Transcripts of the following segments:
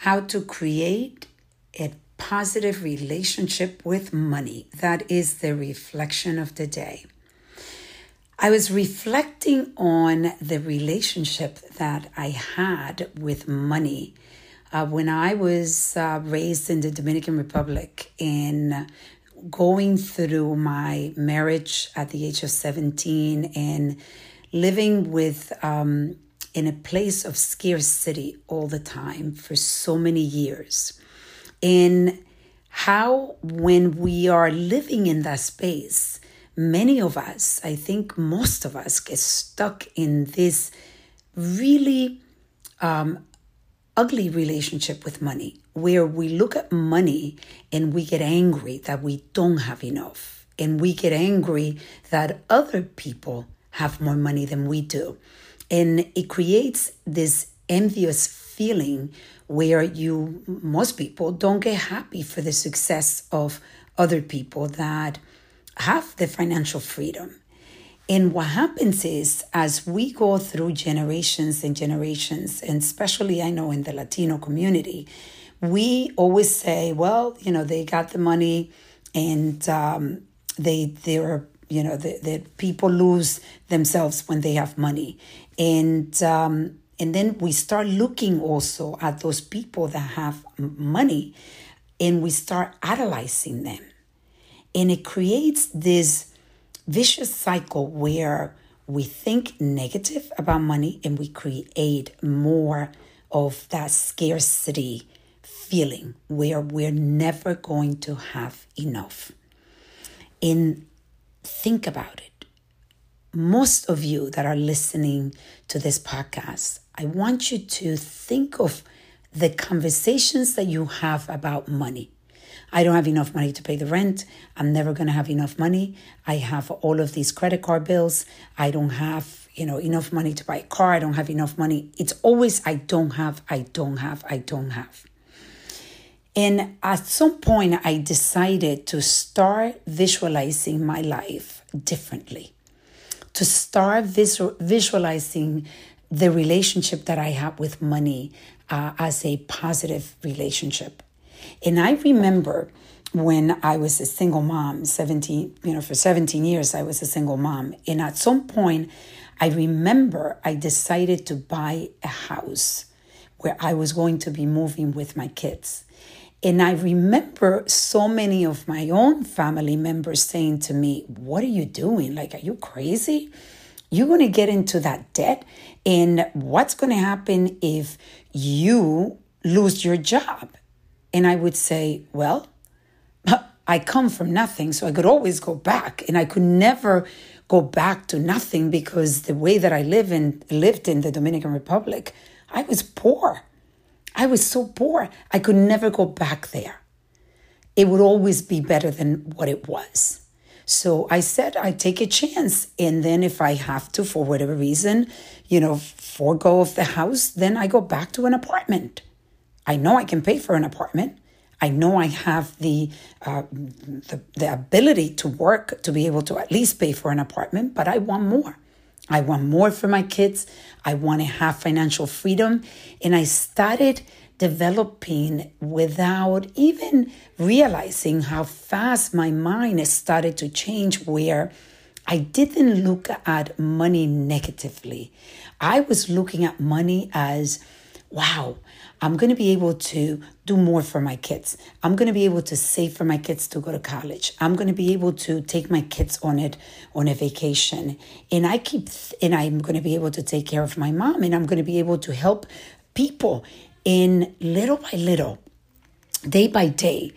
how to create a positive relationship with money. That is the reflection of the day. I was reflecting on the relationship that I had with money uh, when I was uh, raised in the Dominican Republic and going through my marriage at the age of 17 and living with um, in a place of scarcity all the time for so many years. And how when we are living in that space many of us i think most of us get stuck in this really um, ugly relationship with money where we look at money and we get angry that we don't have enough and we get angry that other people have more money than we do and it creates this envious feeling where you most people don't get happy for the success of other people that have the financial freedom. And what happens is, as we go through generations and generations, and especially I know in the Latino community, we always say, well, you know, they got the money and um, they, they're, you know, that, the people lose themselves when they have money. And, um, and then we start looking also at those people that have money and we start idolizing them. And it creates this vicious cycle where we think negative about money and we create more of that scarcity feeling where we're never going to have enough. And think about it. Most of you that are listening to this podcast, I want you to think of the conversations that you have about money. I don't have enough money to pay the rent. I'm never going to have enough money. I have all of these credit card bills. I don't have, you know, enough money to buy a car. I don't have enough money. It's always I don't have, I don't have, I don't have. And at some point, I decided to start visualizing my life differently, to start visual, visualizing the relationship that I have with money uh, as a positive relationship. And I remember when I was a single mom, 17, you know, for 17 years, I was a single mom. And at some point, I remember I decided to buy a house where I was going to be moving with my kids. And I remember so many of my own family members saying to me, What are you doing? Like, are you crazy? You're going to get into that debt. And what's going to happen if you lose your job? And I would say, well, I come from nothing, so I could always go back. And I could never go back to nothing because the way that I live in lived in the Dominican Republic, I was poor. I was so poor. I could never go back there. It would always be better than what it was. So I said I take a chance. And then if I have to, for whatever reason, you know, forego of the house, then I go back to an apartment. I know I can pay for an apartment. I know I have the, uh, the the ability to work to be able to at least pay for an apartment, but I want more. I want more for my kids. I want to have financial freedom, and I started developing without even realizing how fast my mind started to change where I didn't look at money negatively. I was looking at money as wow, I'm going to be able to do more for my kids. I'm going to be able to save for my kids to go to college. I'm going to be able to take my kids on it on a vacation. And I keep and I'm going to be able to take care of my mom and I'm going to be able to help people in little by little, day by day.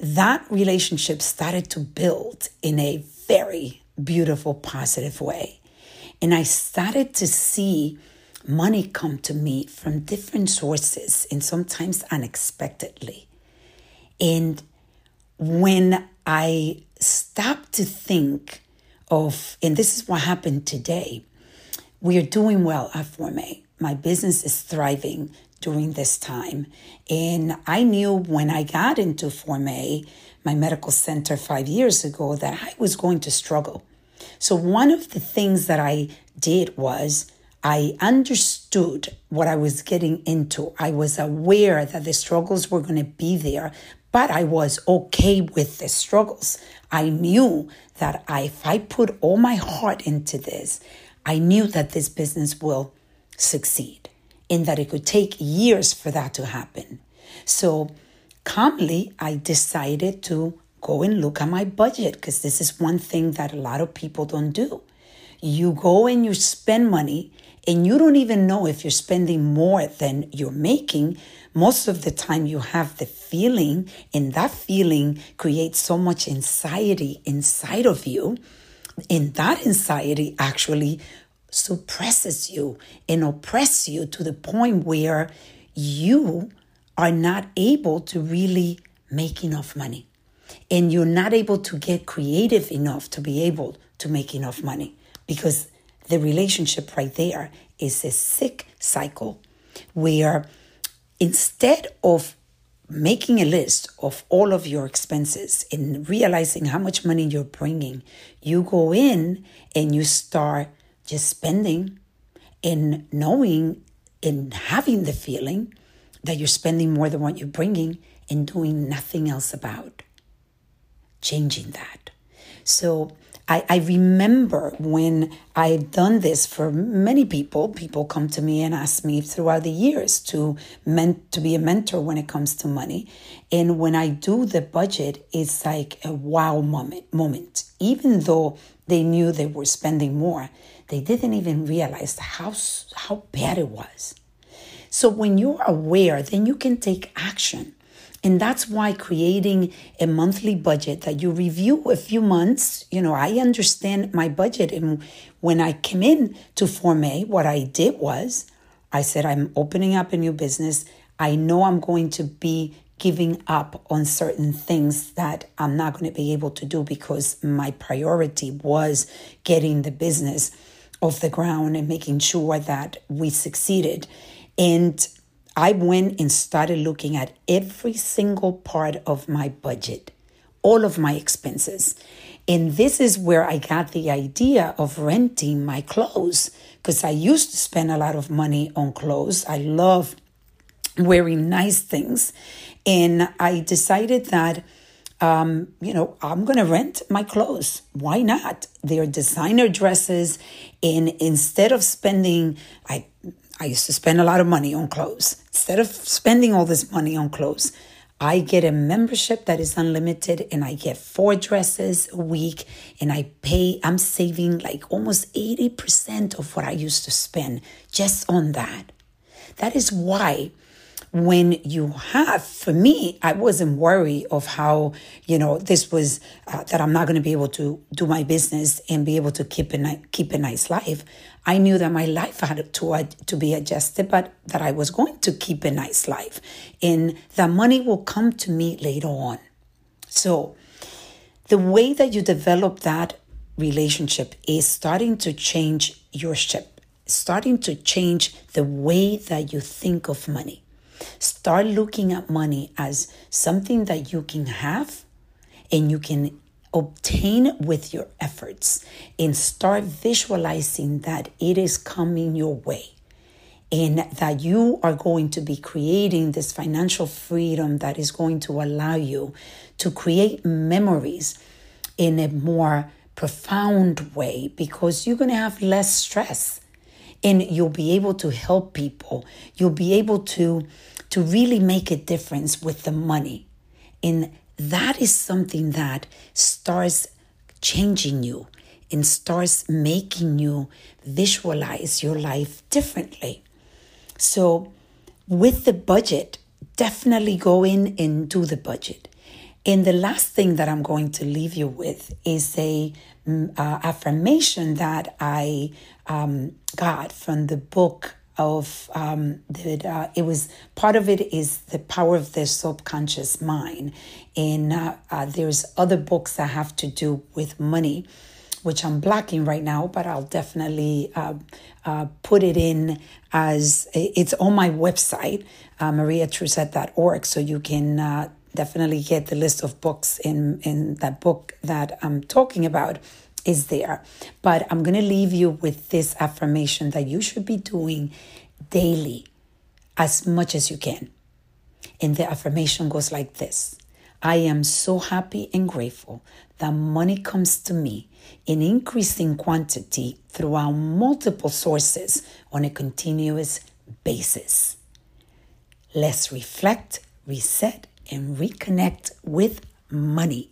That relationship started to build in a very beautiful positive way. And I started to see money come to me from different sources and sometimes unexpectedly. And when I stop to think of, and this is what happened today, we are doing well at Forme. My business is thriving during this time. And I knew when I got into Forme, my medical center five years ago, that I was going to struggle. So, one of the things that I did was I understood what I was getting into. I was aware that the struggles were going to be there, but I was okay with the struggles. I knew that if I put all my heart into this, I knew that this business will succeed and that it could take years for that to happen. So calmly, I decided to go and look at my budget because this is one thing that a lot of people don't do. You go and you spend money and you don't even know if you're spending more than you're making, most of the time you have the feeling, and that feeling creates so much anxiety inside of you. And that anxiety actually suppresses you and oppresses you to the point where you are not able to really make enough money. And you're not able to get creative enough to be able to make enough money because the relationship right there is a sick cycle where instead of making a list of all of your expenses and realizing how much money you're bringing, you go in and you start just spending and knowing and having the feeling that you're spending more than what you're bringing and doing nothing else about changing that. So I, I remember when I've done this for many people. People come to me and ask me throughout the years to meant to be a mentor when it comes to money. And when I do the budget, it's like a wow moment moment. Even though they knew they were spending more, they didn't even realize how how bad it was. So when you're aware, then you can take action. And that's why creating a monthly budget that you review a few months, you know, I understand my budget. And when I came in to Forme, what I did was I said, I'm opening up a new business. I know I'm going to be giving up on certain things that I'm not going to be able to do because my priority was getting the business off the ground and making sure that we succeeded. And I went and started looking at every single part of my budget, all of my expenses. And this is where I got the idea of renting my clothes because I used to spend a lot of money on clothes. I love wearing nice things. And I decided that, um, you know, I'm going to rent my clothes. Why not? They're designer dresses. And instead of spending, I I used to spend a lot of money on clothes. Instead of spending all this money on clothes, I get a membership that is unlimited and I get four dresses a week and I pay, I'm saving like almost 80% of what I used to spend just on that. That is why when you have for me i wasn't worried of how you know this was uh, that i'm not going to be able to do my business and be able to keep a keep a nice life. I knew that my life had to to be adjusted but that i was going to keep a nice life. And that money will come to me later on. So the way that you develop that relationship is starting to change your ship starting to change the way that you think of money Start looking at money as something that you can have and you can obtain with your efforts and start visualizing that it is coming your way and that you are going to be creating this financial freedom that is going to allow you to create memories in a more profound way because you're going to have less stress and you'll be able to help people. You'll be able to to really make a difference with the money. And that is something that starts changing you and starts making you visualize your life differently. So, with the budget, definitely go in and do the budget. And the last thing that I'm going to leave you with is a uh, affirmation that I um, got from the book of um, that uh, it was part of it is the power of the subconscious mind. And uh, uh, there's other books that have to do with money which i'm blocking right now but i'll definitely uh, uh, put it in as it's on my website uh, so you can definitely get the list of books in in that book that i'm talking about is there. But I'm going to leave you with this affirmation that you should be doing daily as much as you can. And the affirmation goes like this I am so happy and grateful that money comes to me in increasing quantity throughout multiple sources on a continuous basis. Let's reflect, reset, and reconnect with money